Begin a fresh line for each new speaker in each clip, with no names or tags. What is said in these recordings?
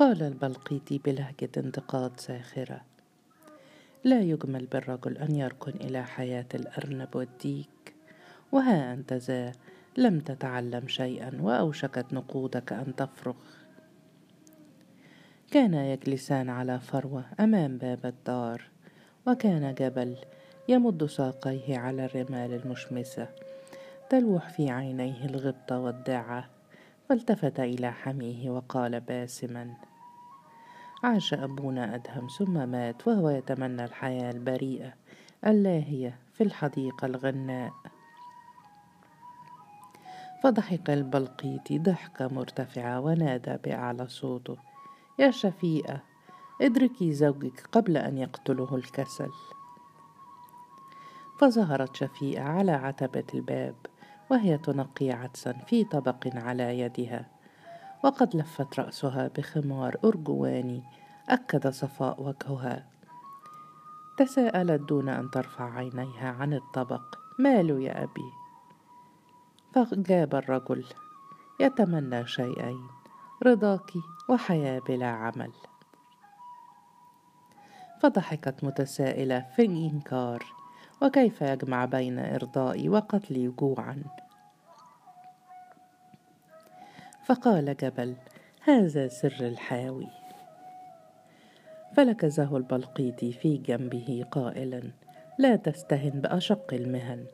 قال البلقيطي بلهجة انتقاد ساخرة. لا يجمل بالرجل أن يركن إلى حياة الأرنب والديك وها أنت ذا لم تتعلم شيئا وأوشكت نقودك أن تفرغ. كانا يجلسان على فروة أمام باب الدار وكان جبل يمد ساقيه على الرمال المشمسة تلوح في عينيه الغبطة والدعة فالتفت إلى حميه وقال باسما عاش أبونا أدهم ثم مات وهو يتمنى الحياة البريئة اللاهية في الحديقة الغناء. فضحك البلقيطي ضحكة مرتفعة ونادى بأعلى صوته يا شفيقة ادركي زوجك قبل أن يقتله الكسل. فظهرت شفيقة على عتبة الباب وهي تنقي عدسا في طبق على يدها. وقد لفت رأسها بخمار أرجواني أكد صفاء وجهها. تساءلت دون أن ترفع عينيها عن الطبق. ماله يا أبي؟ فجاب الرجل. يتمنى شيئين رضاك وحياة بلا عمل. فضحكت متسائلة في الإنكار. وكيف يجمع بين إرضائي وقتلي جوعا؟ فقال جبل هذا سر الحاوي. فلكزه البلقيطي في جنبه قائلا لا تستهن بأشق المهن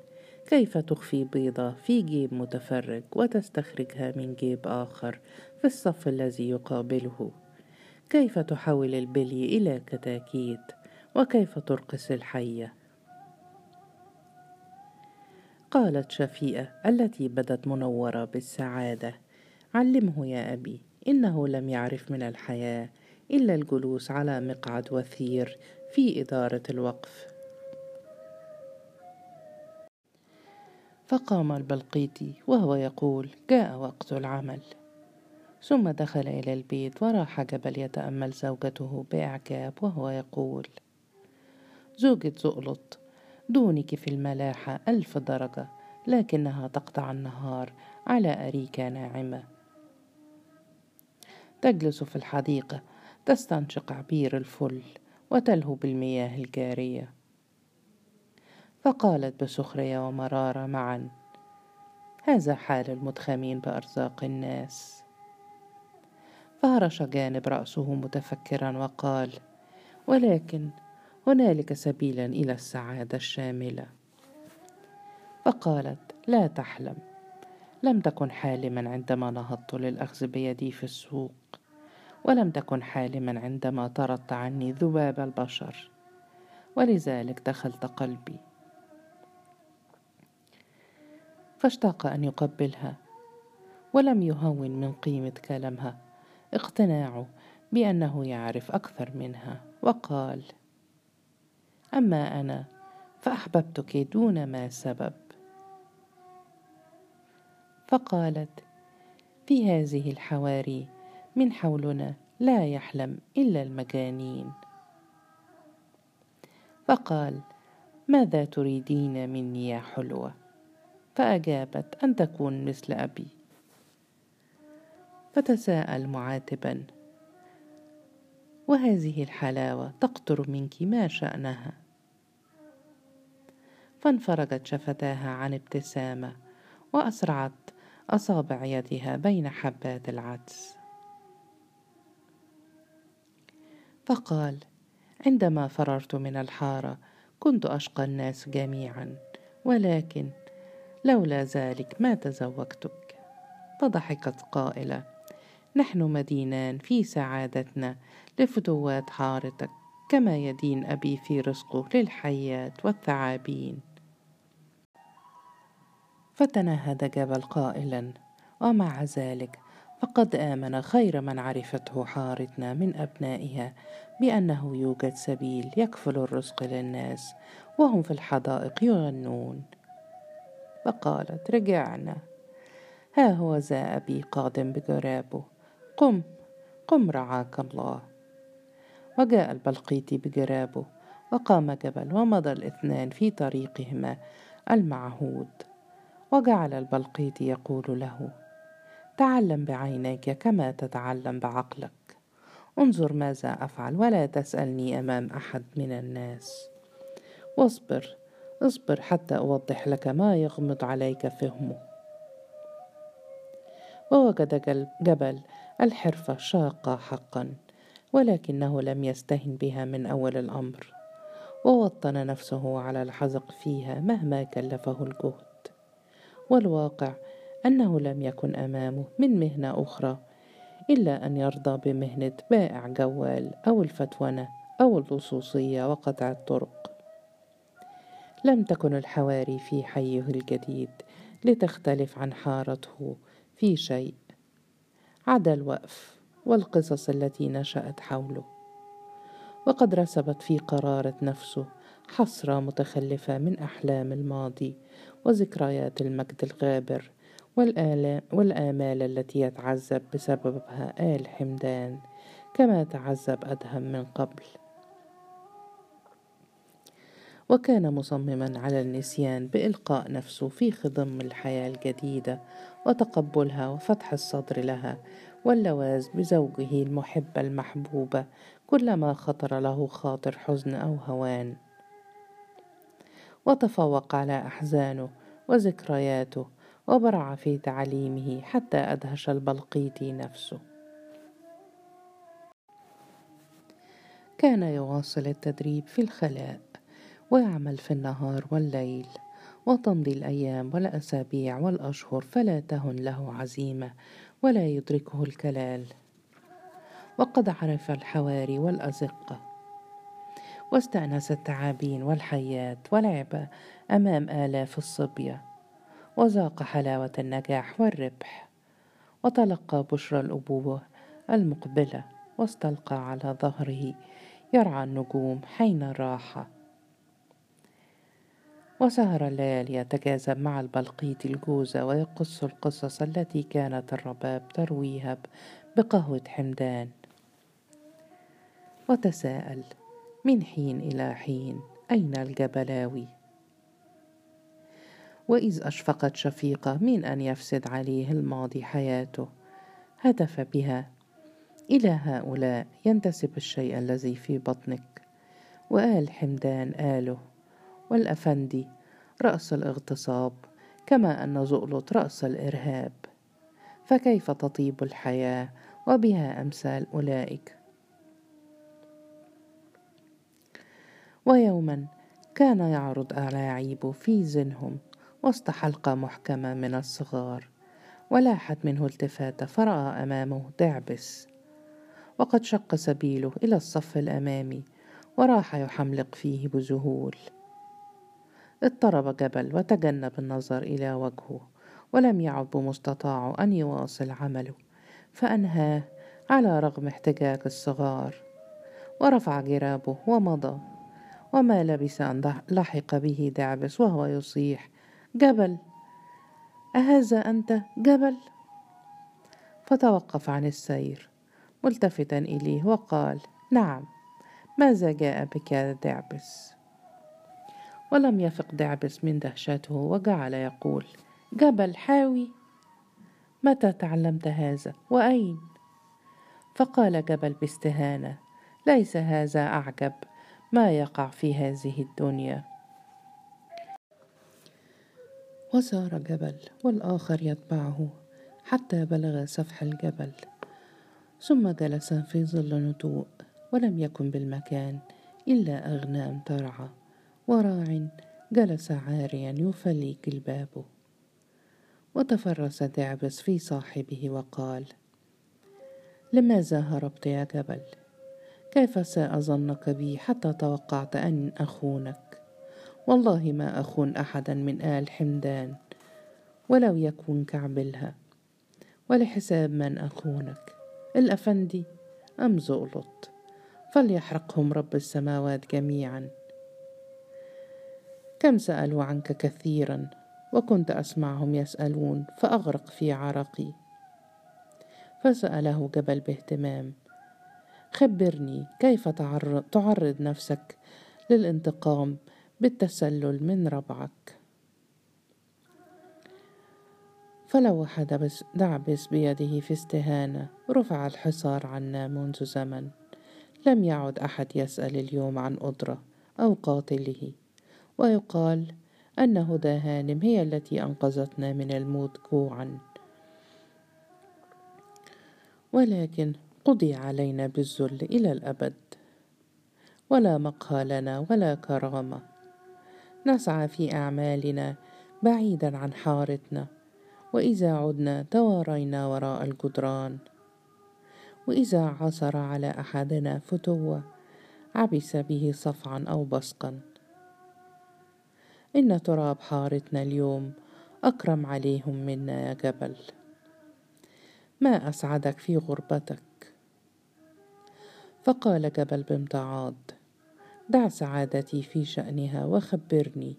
كيف تخفي بيضة في جيب متفرج وتستخرجها من جيب آخر في الصف الذي يقابله؟ كيف تحول البلي إلى كتاكيت وكيف ترقص الحية؟ قالت شفيئة التي بدت منورة بالسعادة علمه يا أبي إنه لم يعرف من الحياة إلا الجلوس على مقعد وثير في إدارة الوقف. فقام البلقيطي وهو يقول جاء وقت العمل. ثم دخل إلى البيت وراح جبل يتأمل زوجته بإعجاب وهو يقول زوجة زؤلط دونك في الملاحة ألف درجة لكنها تقطع النهار على أريكة ناعمة. تجلس في الحديقة تستنشق عبير الفل وتلهو بالمياه الجارية. فقالت بسخرية ومرارة معا هذا حال المتخمين بأرزاق الناس. فهرش جانب رأسه متفكرا وقال ولكن هنالك سبيلا إلى السعادة الشاملة. فقالت لا تحلم لم تكن حالما عندما نهضت للأخذ بيدي في السوق. ولم تكن حالما عندما طردت عني ذباب البشر. ولذلك دخلت قلبي. فاشتاق أن يقبلها ولم يهون من قيمة كلامها. اقتناعه بأنه يعرف أكثر منها وقال أما أنا فأحببتك دون ما سبب. فقالت في هذه الحواري من حولنا لا يحلم إلا المجانين فقال ماذا تريدين مني يا حلوة؟ فأجابت أن تكون مثل أبي. فتساءل معاتبا وهذه الحلاوة تقطر منك ما شأنها؟ فانفرجت شفتاها عن ابتسامة وأسرعت اصابع يدها بين حبات العدس. فقال عندما فررت من الحارة كنت أشقى الناس جميعا ولكن لولا ذلك ما تزوجتك. فضحكت قائلة نحن مدينان في سعادتنا لفتوات حارتك كما يدين أبي في رزقه للحيات والثعابين. فتنهد جبل قائلا ومع ذلك فقد آمن خير من عرفته حارتنا من أبنائها بأنه يوجد سبيل يكفل الرزق للناس وهم في الحدائق يغنون. فقالت رجعنا. ها هو ذا أبي قادم بجرابه. قم قم رعاك الله. وجاء البلقيطي بجرابه وقام جبل ومضى الاثنان في طريقهما المعهود. وجعل البلقيطي يقول له تعلم بعينيك كما تتعلم بعقلك. انظر ماذا أفعل ولا تسألني أمام أحد من الناس. واصبر اصبر حتى أوضح لك ما يغمض عليك فهمه. ووجد جبل الحرفة شاقة حقا ولكنه لم يستهن بها من أول الأمر. ووطن نفسه على الحزق فيها مهما كلفه الجهد. والواقع أنه لم يكن أمامه من مهنة أخرى إلا أن يرضى بمهنة بائع جوال أو الفتونة أو اللصوصية وقطع الطرق. لم تكن الحواري في حيه الجديد لتختلف عن حارته في شيء. عدا الوقف والقصص التي نشأت حوله. وقد رسبت في قرارة نفسه حسرة متخلفة من أحلام الماضي وذكريات المجد الغابر والآمال التي يتعذب بسببها آل حمدان كما تعذب أدهم من قبل. وكان مصمما على النسيان بإلقاء نفسه في خضم الحياة الجديدة وتقبلها وفتح الصدر لها واللواز بزوجه المحبة المحبوبة كلما خطر له خاطر حزن أو هوان. وتفوق على أحزانه وذكرياته وبرع في تعليمه حتى أدهش البلقيطي نفسه. كان يواصل التدريب في الخلاء ويعمل في النهار والليل وتمضي الأيام والأسابيع والأشهر فلا تهن له عزيمة ولا يدركه الكلال. وقد عرف الحواري والأزقة. واستأنس التعابين والحيات ولعب أمام آلاف الصبية. وذاق حلاوة النجاح والربح وتلقى بشرى الأبوة المقبلة واستلقى على ظهره يرعى النجوم حين الراحة وسهر الليالي يتجاذب مع البلقيط الجوزة ويقص القصص التي كانت الرباب ترويها بقهوة حمدان. وتساءل من حين إلى حين أين الجبلاوي؟ وإذ أشفقت شفيقة من أن يفسد عليه الماضي حياته. هتف بها إلى هؤلاء ينتسب الشيء الذي في بطنك. وآل حمدان آله. والأفندي رأس الاغتصاب كما أن زؤلط رأس الإرهاب. فكيف تطيب الحياة وبها أمثال أولئك؟ ويوما كان يعرض ألاعيب في زنهم وسط حلقة محكمة من الصغار ولاحت منه التفاتة فرأى أمامه دعبس. وقد شق سبيله إلى الصف الأمامي وراح يحملق فيه بذهول. اضطرب جبل وتجنب النظر إلى وجهه ولم يعد بمستطاعه أن يواصل عمله فأنهاه على رغم احتجاج الصغار. ورفع جرابه ومضى وما لبث أن لحق به دعبس وهو يصيح جبل. أهذا أنت جبل؟ فتوقف عن السير ملتفتا إليه وقال نعم ماذا جاء بك يا دعبس ولم يفق دعبس من دهشته وجعل يقول جبل حاوي. متى تعلمت هذا؟ وأين؟ فقال جبل باستهانة ليس هذا أعجب ما يقع في هذه الدنيا. وسار جبل والآخر يتبعه حتى بلغ سفح الجبل. ثم جلس في ظل نتوء ولم يكن بالمكان إلا أغنام ترعى. وراع جلس عاريا يفلي كلبابه وتفرس دعبس في صاحبه وقال لماذا هربت يا جبل؟ كيف سأظنك بي حتى توقعت أن أخونك؟ والله ما أخون أحدا من آل حمدان ولو يكون كعبلها. ولحساب من أخونك الأفندي أم زؤلط فليحرقهم رب السماوات جميعا. كم سألوا عنك كثيرا وكنت أسمعهم يسألون فأغرق في عرقي. فسأله جبل باهتمام خبرني كيف تعرض نفسك للانتقام؟ بالتسلل من ربعك. فلوح دعبس, دعبس بيده في استهانة رفع الحصار عنا منذ زمن. لم يعد أحد يسأل اليوم عن أدرة أو قاتله. ويقال أن هدى هانم هي التي أنقذتنا من الموت جوعا. ولكن قضي علينا بالذل إلى الأبد. ولا مقهى لنا ولا كرامة. نسعى في أعمالنا بعيدا عن حارتنا وإذا عدنا توارينا وراء الجدران. وإذا عثر على أحدنا فتوة عبس به صفعا أو بصقا. إن تراب حارتنا اليوم أكرم عليهم منا يا جبل. ما أسعدك في غربتك؟ فقال جبل بامتعاض دع سعادتي في شأنها وخبرني.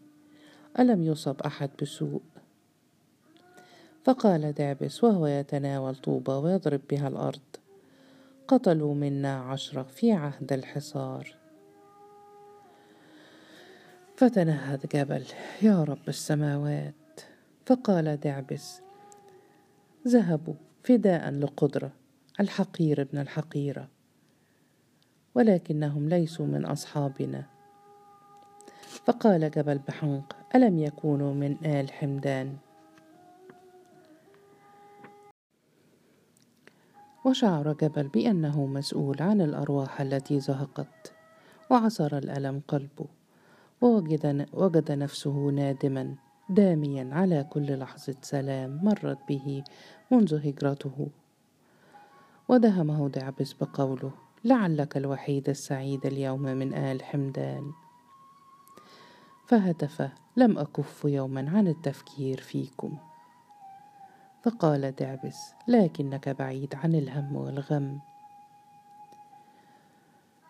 ألم يصب أحد بسوء؟ فقال دعبس وهو يتناول طوبة ويضرب بها الأرض. قتلوا منا عشرة في عهد الحصار. فتنهد جبل يا رب السماوات. فقال دعبس ذهبوا فداء لقدرة الحقير ابن الحقيرة. ولكنهم ليسوا من أصحابنا. فقال جبل بحنق ألم يكونوا من آل حمدان؟ وشعر جبل بأنه مسؤول عن الأرواح التي زهقت وعصر الألم قلبه ووجد وجد نفسه نادما داميا على كل لحظة سلام مرت به منذ هجرته. ودهمه دعبس بقوله لعلك الوحيد السعيد اليوم من آل حمدان. فهتف لم أكف يوما عن التفكير فيكم. فقال دعبس لكنك بعيد عن الهم والغم.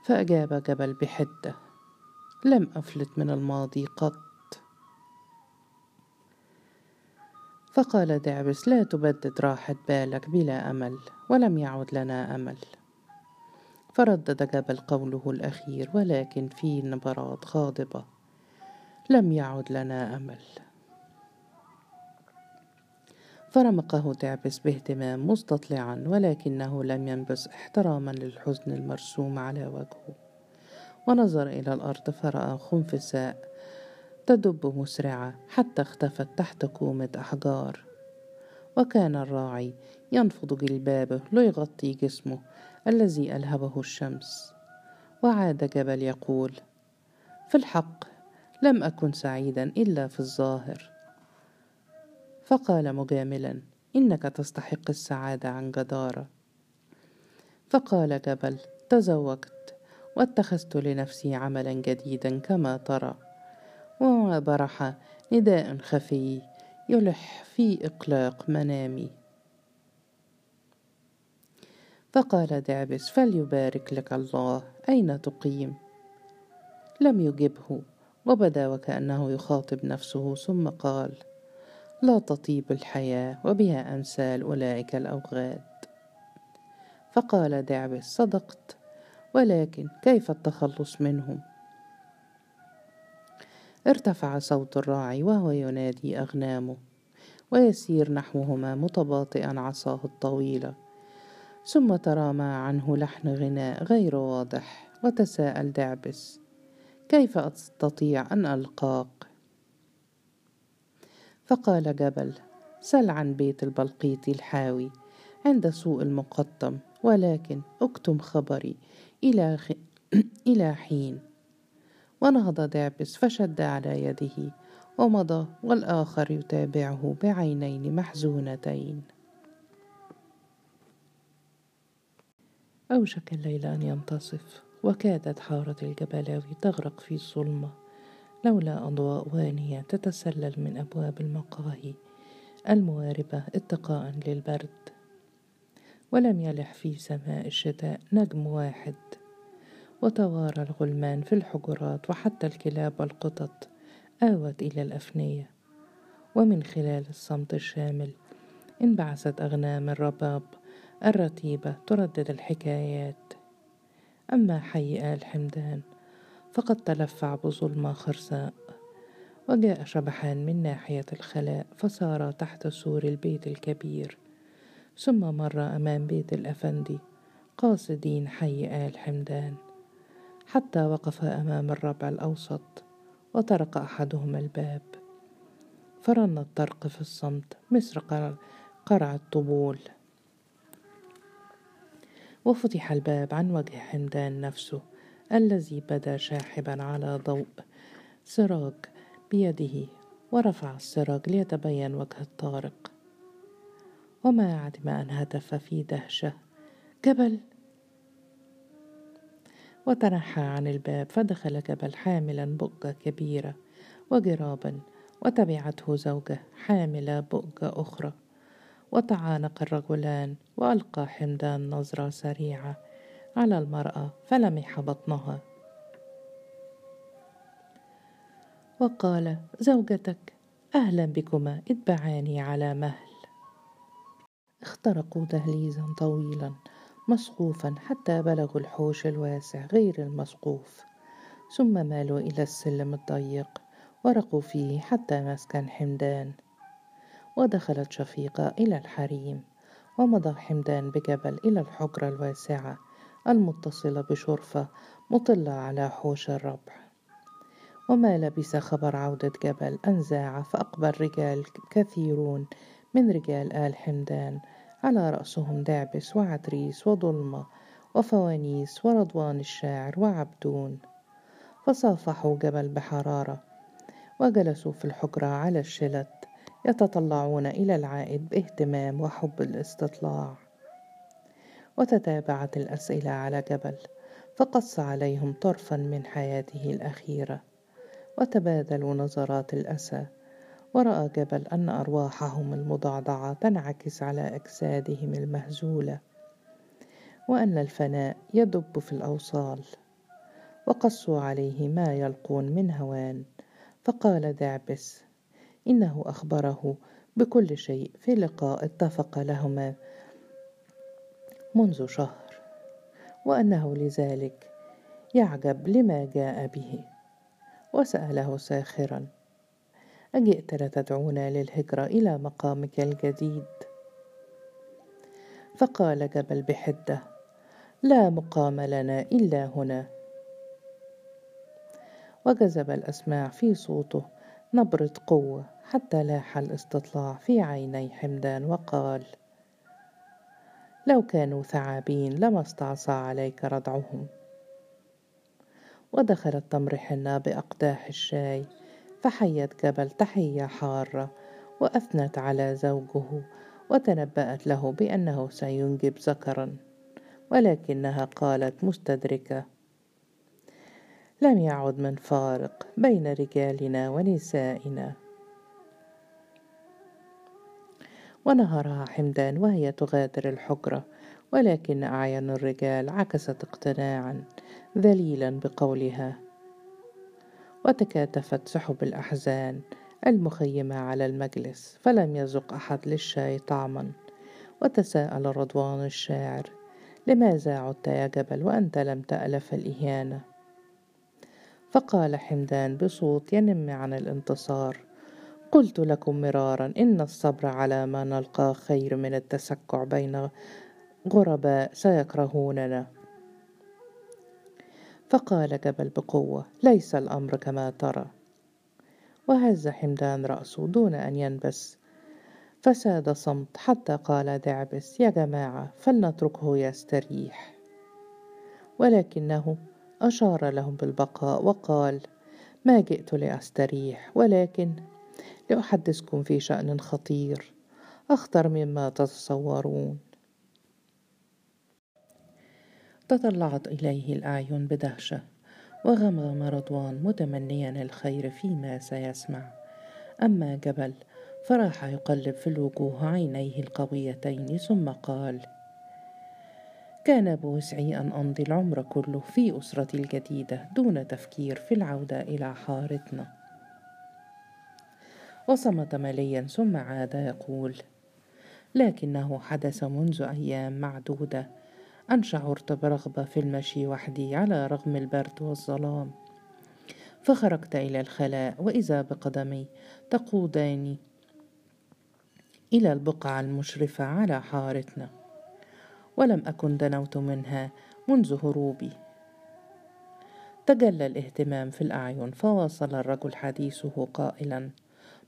فأجاب جبل بحدة لم أفلت من الماضي قط. فقال دعبس لا تبدد راحة بالك بلا أمل ولم يعد لنا أمل. فردد جبل قوله الأخير ولكن في نبرات غاضبة. لم يعد لنا أمل. فرمقه دعبس باهتمام مستطلعا ولكنه لم ينبس احتراما للحزن المرسوم على وجهه. ونظر إلى الأرض فرأى خنفساء تدب مسرعة حتى اختفت تحت كومة أحجار. وكان الراعي ينفض جلبابه ليغطي جسمه الذي ألهبه الشمس. وعاد جبل يقول في الحق لم أكن سعيدا إلا في الظاهر. فقال مجاملا إنك تستحق السعادة عن جدارة. فقال جبل تزوجت واتخذت لنفسي عملا جديدا كما ترى. وما برح نداء خفي يلح في إقلاق منامي. فقال دعبس فليبارك لك الله. أين تقيم؟ لم يجبه. وبدا وكأنه يخاطب نفسه ثم قال لا تطيب الحياة وبها أمثال أولئك الأوغاد. فقال دعبس صدقت. ولكن كيف التخلص منهم؟ ارتفع صوت الراعي وهو ينادي أغنامه ويسير نحوهما متباطئا عصاه الطويلة. ثم ترامى عنه لحن غناء غير واضح وتساءل دعبس كيف أستطيع أن ألقاك؟ فقال جبل سل عن بيت البلقيط الحاوي عند سوق المقطم ولكن أكتم خبري إلى, خ... إلى حين. ونهض دعبس فشد على يده ومضى والآخر يتابعه بعينين محزونتين. أوشك الليل أن ينتصف وكادت حارة الجبلاوي تغرق في الظلمة لولا أضواء وانية تتسلل من أبواب المقاهي المواربة اتقاء للبرد. ولم يلح في سماء الشتاء نجم واحد. وتوارى الغلمان في الحجرات وحتى الكلاب والقطط آوت إلى الأفنية. ومن خلال الصمت الشامل انبعثت أغنام الرباب الرتيبة تردد الحكايات. أما حي آل حمدان فقد تلفع بظلمة خرساء وجاء شبحان من ناحية الخلاء فصار تحت سور البيت الكبير. ثم مر أمام بيت الأفندي قاصدين حي آل حمدان. حتى وقف أمام الربع الأوسط وطرق أحدهما الباب. فرن الطرق في الصمت مثل قرع الطبول. وفتح الباب عن وجه حمدان نفسه الذي بدا شاحبا على ضوء. سراج بيده ورفع السراج ليتبين وجه الطارق. وما عدم أن هتف في دهشة. جبل. وتنحى عن الباب فدخل جبل حاملا بؤجة كبيرة وجرابا وتبعته زوجة حاملة بؤجة أخرى. وتعانق الرجلان وألقى حمدان نظرة سريعة على المرأة فلمح بطنها. وقال زوجتك أهلا بكما اتبعاني على مهل. اخترقوا دهليزا طويلا مسقوفا حتى بلغوا الحوش الواسع غير المسقوف ثم مالوا إلى السلم الضيق ورقوا فيه حتى مسكن حمدان. ودخلت شفيقة إلى الحريم ومضى حمدان بجبل إلى الحجرة الواسعة المتصلة بشرفة مطلة على حوش الربع. وما لبث خبر عودة جبل أن زاع فأقبل رجال كثيرون من رجال آل حمدان على رأسهم دعبس وعتريس وضلمة وفوانيس ورضوان الشاعر وعبدون. فصافحوا جبل بحرارة وجلسوا في الحجرة على الشلت يتطلعون إلى العائد باهتمام وحب الاستطلاع. وتتابعت الأسئلة على جبل فقص عليهم طرفا من حياته الأخيرة. وتبادلوا نظرات الأسى. ورأى جبل أن أرواحهم المضعضعة تنعكس على أجسادهم المهزولة. وأن الفناء يدب في الأوصال. وقصوا عليه ما يلقون من هوان. فقال دعبس إنه أخبره بكل شيء في لقاء اتفق لهما منذ شهر وأنه لذلك يعجب لما جاء به. وسأله ساخرا أجئت لتدعونا للهجرة إلى مقامك الجديد؟ فقال جبل بحدة لا مقام لنا إلا هنا. وجذب الأسماع في صوته نبرة قوة. حتى لاح الاستطلاع في عيني حمدان وقال لو كانوا ثعابين لما استعصى عليك ردعهم. ودخلت تمر حنة بأقداح الشاي فحيت جبل تحية حارة وأثنت على زوجه وتنبأت له بأنه سينجب ذكرا ولكنها قالت مستدركة لم يعد من فارق بين رجالنا ونسائنا. ونهرها حمدان وهي تغادر الحجرة ولكن أعين الرجال عكست اقتناعا ذليلا بقولها. وتكاتفت سحب الأحزان المخيمة على المجلس فلم يذق أحد للشاي طعما. وتساءل رضوان الشاعر لماذا عدت يا جبل وأنت لم تألف الإهانة؟ فقال حمدان بصوت ينم عن الانتصار قلت لكم مرارا إن الصبر على ما نلقاه خير من التسكع بين غرباء سيكرهوننا. فقال جبل بقوة ليس الأمر كما ترى. وهز حمدان رأسه دون أن ينبس. فساد صمت حتى قال دعبس يا جماعة فلنتركه يستريح. ولكنه أشار لهم بالبقاء وقال ما جئت لأستريح ولكن لأحدثكم في شأن خطير. أخطر مما تتصورون. تطلعت إليه الأعين بدهشة وغمغم رضوان متمنيا الخير فيما سيسمع. أما جبل فراح يقلب في الوجوه عينيه القويتين ثم قال كان بوسعي أن أمضي العمر كله في أسرتي الجديدة دون تفكير في العودة إلى حارتنا. وصمت مليا ثم عاد يقول لكنه حدث منذ أيام معدودة. أن شعرت برغبة في المشي وحدي على رغم البرد والظلام. فخرجت إلى الخلاء وإذا بقدمي تقوداني إلى البقعة المشرفة على حارتنا. ولم أكن دنوت منها منذ هروبي. تجلى الاهتمام في الأعين فواصل الرجل حديثه قائلا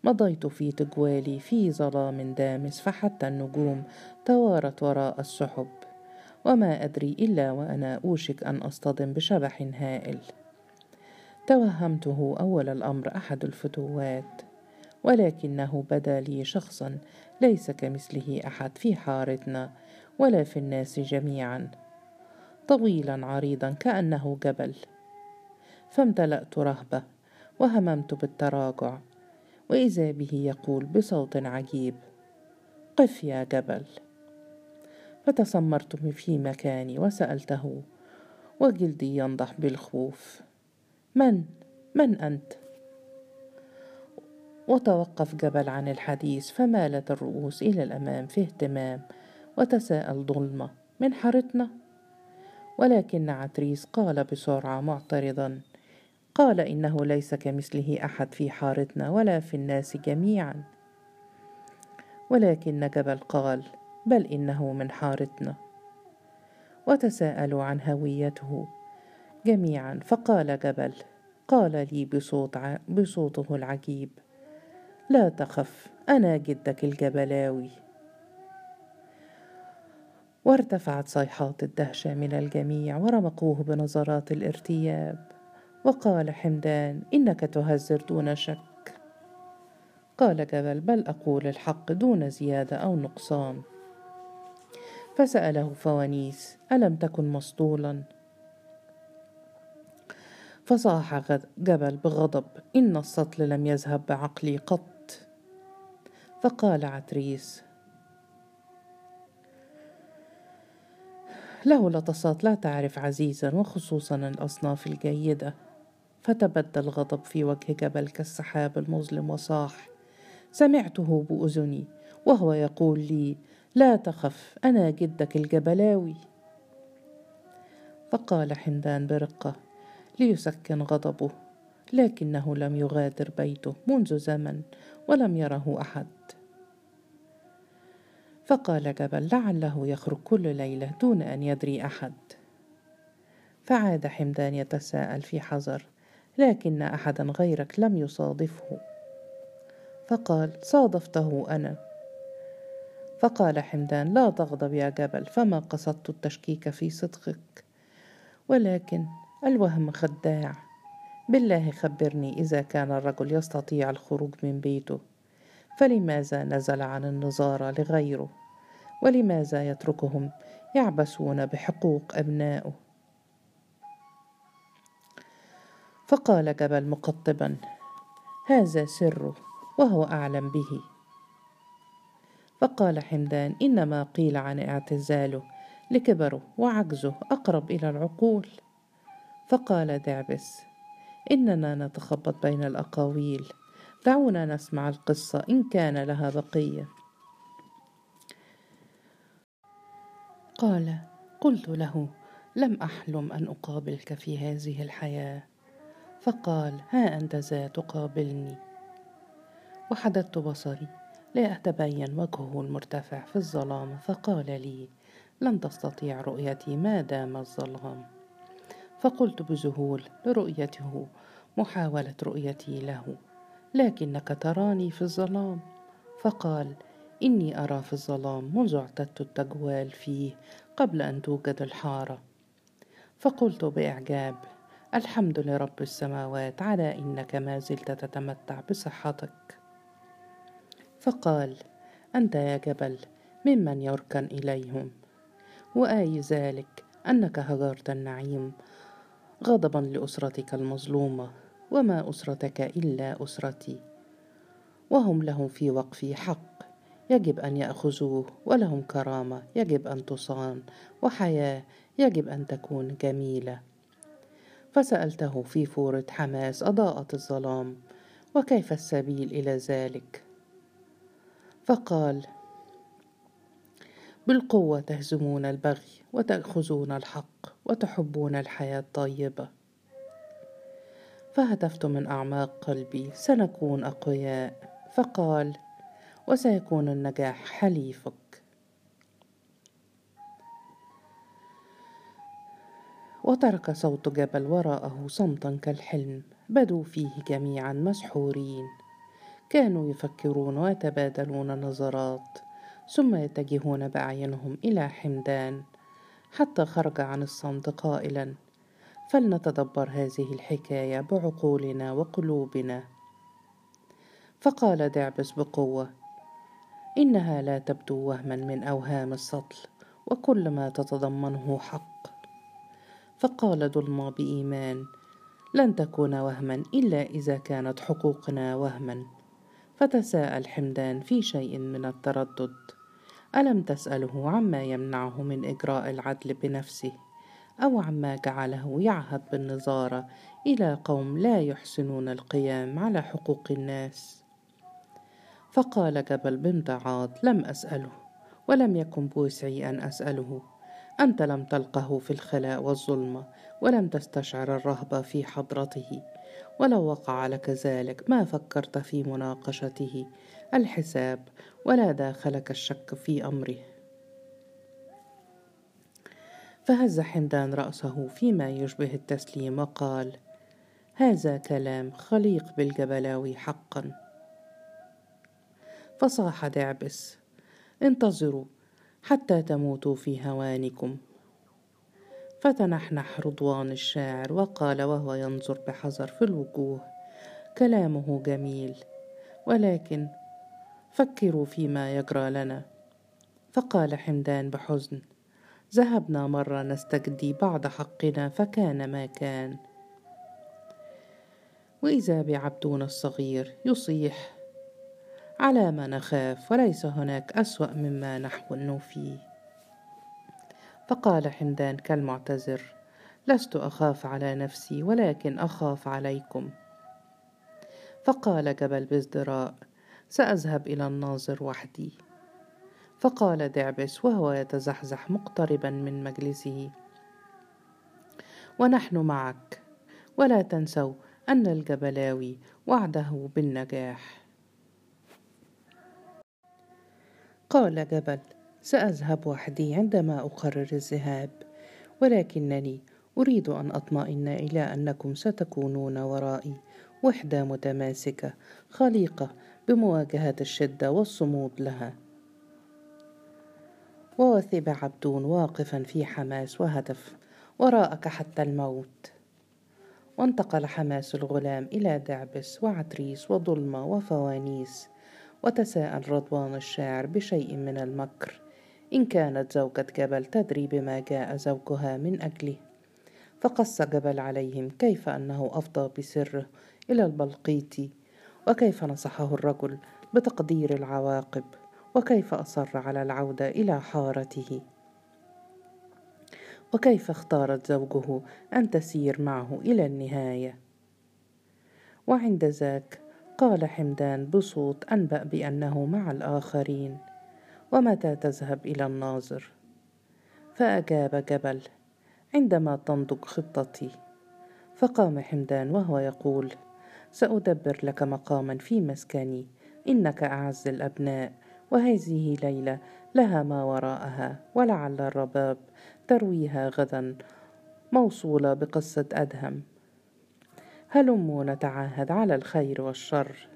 مضيت في تجوالي في ظلام دامس فحتى النجوم توارت وراء السحب. وما أدري إلا وأنا أوشك أن أصطدم بشبح هائل. توهمته أول الأمر أحد الفتوات ولكنه بدا لي شخصا ليس كمثله أحد في حارتنا ولا في الناس جميعا طويلا عريضا كأنه جبل. فامتلأت رهبة وهممت بالتراجع وإذا به يقول بصوت عجيب قف يا جبل. فتسمرت في مكاني وسألته وجلدي ينضح بالخوف من؟ من أنت؟ وتوقف جبل عن الحديث فمالت الرؤوس إلى الأمام في اهتمام وتساءل ظلمة من حارتنا؟ ولكن عتريس قال بسرعة معترضا قال إنه ليس كمثله أحد في حارتنا ولا في الناس جميعا. ولكن جبل قال بل إنه من حارتنا. وتساءلوا عن هويته جميعا فقال جبل قال لي بصوت ع... بصوته العجيب لا تخف أنا جدك الجبلاوي. وارتفعت صيحات الدهشة من الجميع ورمقوه بنظرات الارتياب. وقال حمدان إنك تهزر دون شك. قال جبل بل أقول الحق دون زيادة أو نقصان. فسأله فوانيس ألم تكن مسطولا؟ فصاح جبل بغضب إن السطل لم يذهب بعقلي قط. فقال عتريس له لطسات لا تعرف عزيزا وخصوصا الأصناف الجيدة. فتبدى الغضب في وجه جبل كالسحاب المظلم وصاح. سمعته بأذني وهو يقول لي لا تخف أنا جدك الجبلاوي. فقال حمدان برقة ليسكن غضبه لكنه لم يغادر بيته منذ زمن ولم يره أحد. فقال جبل لعله يخرج كل ليلة دون أن يدري أحد. فعاد حمدان يتساءل في حذر لكن أحدا غيرك لم يصادفه. فقال صادفته أنا. فقال حمدان لا تغضب يا جبل فما قصدت التشكيك في صدقك. ولكن الوهم خداع. بالله خبرني إذا كان الرجل يستطيع الخروج من بيته. فلماذا نزل عن النظارة لغيره؟ ولماذا يتركهم يعبثون بحقوق أبنائه؟ فقال جبل مقطبا هذا سره وهو أعلم به. فقال حمدان إنما قيل عن اعتزاله لكبره وعجزه أقرب إلى العقول. فقال دعبس إننا نتخبط بين الأقاويل دعونا نسمع القصة إن كان لها بقية. قال قلت له لم أحلم أن أقابلك في هذه الحياة. فقال ها أنت ذا تقابلني وحددت بصري لأتبين وجهه المرتفع في الظلام فقال لي لن تستطيع رؤيتي ما دام الظلام. فقلت بذهول لرؤيته محاولة رؤيتي له لكنك تراني في الظلام. فقال إني أرى في الظلام منذ اعتدت التجوال فيه قبل أن توجد الحارة. فقلت بإعجاب الحمد لرب السماوات على إنك ما زلت تتمتع بصحتك. فقال أنت يا جبل ممن يركن إليهم؟ وآي ذلك؟ أنك هجرت النعيم غضبا لأسرتك المظلومة وما أسرتك إلا أسرتي. وهم لهم في وقفي حق يجب أن يأخذوه ولهم كرامة يجب أن تصان وحياة يجب أن تكون جميلة. فسألته في فورة حماس أضاءت الظلام وكيف السبيل إلى ذلك؟ فقال بالقوة تهزمون البغي وتأخذون الحق وتحبون الحياة الطيبة. فهتفت من أعماق قلبي سنكون أقوياء. فقال وسيكون النجاح حليفك. وترك صوت جبل وراءه صمتا كالحلم بدوا فيه جميعا مسحورين. كانوا يفكرون ويتبادلون نظرات ثم يتجهون باعينهم إلى حمدان. حتى خرج عن الصمت قائلا فلنتدبر هذه الحكاية بعقولنا وقلوبنا. فقال دعبس بقوة إنها لا تبدو وهما من أوهام السطل وكل ما تتضمنه حق. فقال ظلمى بايمان لن تكون وهما إلا إذا كانت حقوقنا وهما. فتساءل حمدان في شيء من التردد. ألم تسأله عما يمنعه من إجراء العدل بنفسه؟ أو عما جعله يعهد بالنظارة إلى قوم لا يحسنون القيام على حقوق الناس؟ فقال جبل بامتعاض لم أسأله ولم يكن بوسعي أن أسأله. أنت لم تلقه في الخلاء والظلمه ولم تستشعر الرهبه في حضرته. ولو وقع لك ذلك ما فكرت في مناقشته؟ الحساب ولا داخلك الشك في أمره. فهز حمدان رأسه فيما يشبه التسليم وقال هذا كلام خليق بالجبلاوي حقا. فصاح دعبس انتظروا حتى تموتوا في هوانكم. فتنحنح رضوان الشاعر وقال وهو ينظر بحذر في الوجوه. كلامه جميل ولكن فكروا فيما يجرى لنا. فقال حمدان بحزن ذهبنا مرة نستجدي بعض حقنا فكان ما كان. وإذا بعبدون الصغير يصيح على ما نخاف وليس هناك أسوأ مما نحن فيه فقال حمدان كالمعتذر لست أخاف على نفسي ولكن أخاف عليكم. فقال جبل بازدراء سأذهب إلى الناظر وحدي. فقال دعبس وهو يتزحزح مقتربا من مجلسه ونحن معك. ولا تنسوا أن الجبلاوي وعده بالنجاح. قال جبل سأذهب وحدي عندما أقرر الذهاب. ولكنني أريد أن أطمئن إلى أنكم ستكونون ورائي. وحدة متماسكة خليقة بمواجهة الشدة والصمود لها. ووثب عبدون واقفا في حماس وهدف وراءك حتى الموت. وانتقل حماس الغلام إلى دعبس وعتريس وظلمة وفوانيس. وتساءل رضوان الشاعر بشيء من المكر. إن كانت زوجة جبل تدري بما جاء زوجها من أجله. فقص جبل عليهم كيف أنه أفضى بسره إلى البلقيط وكيف نصحه الرجل بتقدير العواقب وكيف أصر على العودة إلى حارته. وكيف اختارت زوجه أن تسير معه إلى النهاية. وعند ذاك قال حمدان بصوت أنبأ بأنه مع الآخرين ومتى تذهب إلى الناظر؟ فأجاب جبل عندما تنضج خطتي. فقام حمدان وهو يقول سأدبر لك مقاما في مسكني إنك أعز الأبناء وهذه ليلة لها ما وراءها ولعل الرباب ترويها غدا موصولة بقصة أدهم. هلموا نتعاهد على الخير والشر.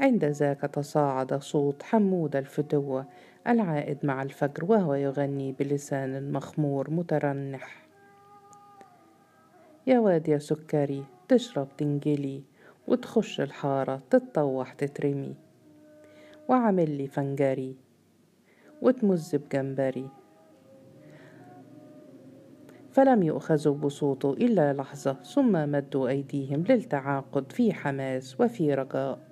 عند ذاك تصاعد صوت حمود الفتوة العائد مع الفجر وهو يغني بلسان مخمور مترنح. يا واد يا سكري تشرب تنجلي وتخش الحارة تتطوح تترمي. وعمل لي فنجري وتمز بجمبري. فلم يؤخذوا بصوته إلا لحظة ثم مدوا أيديهم للتعاقد في حماس وفي رجاء.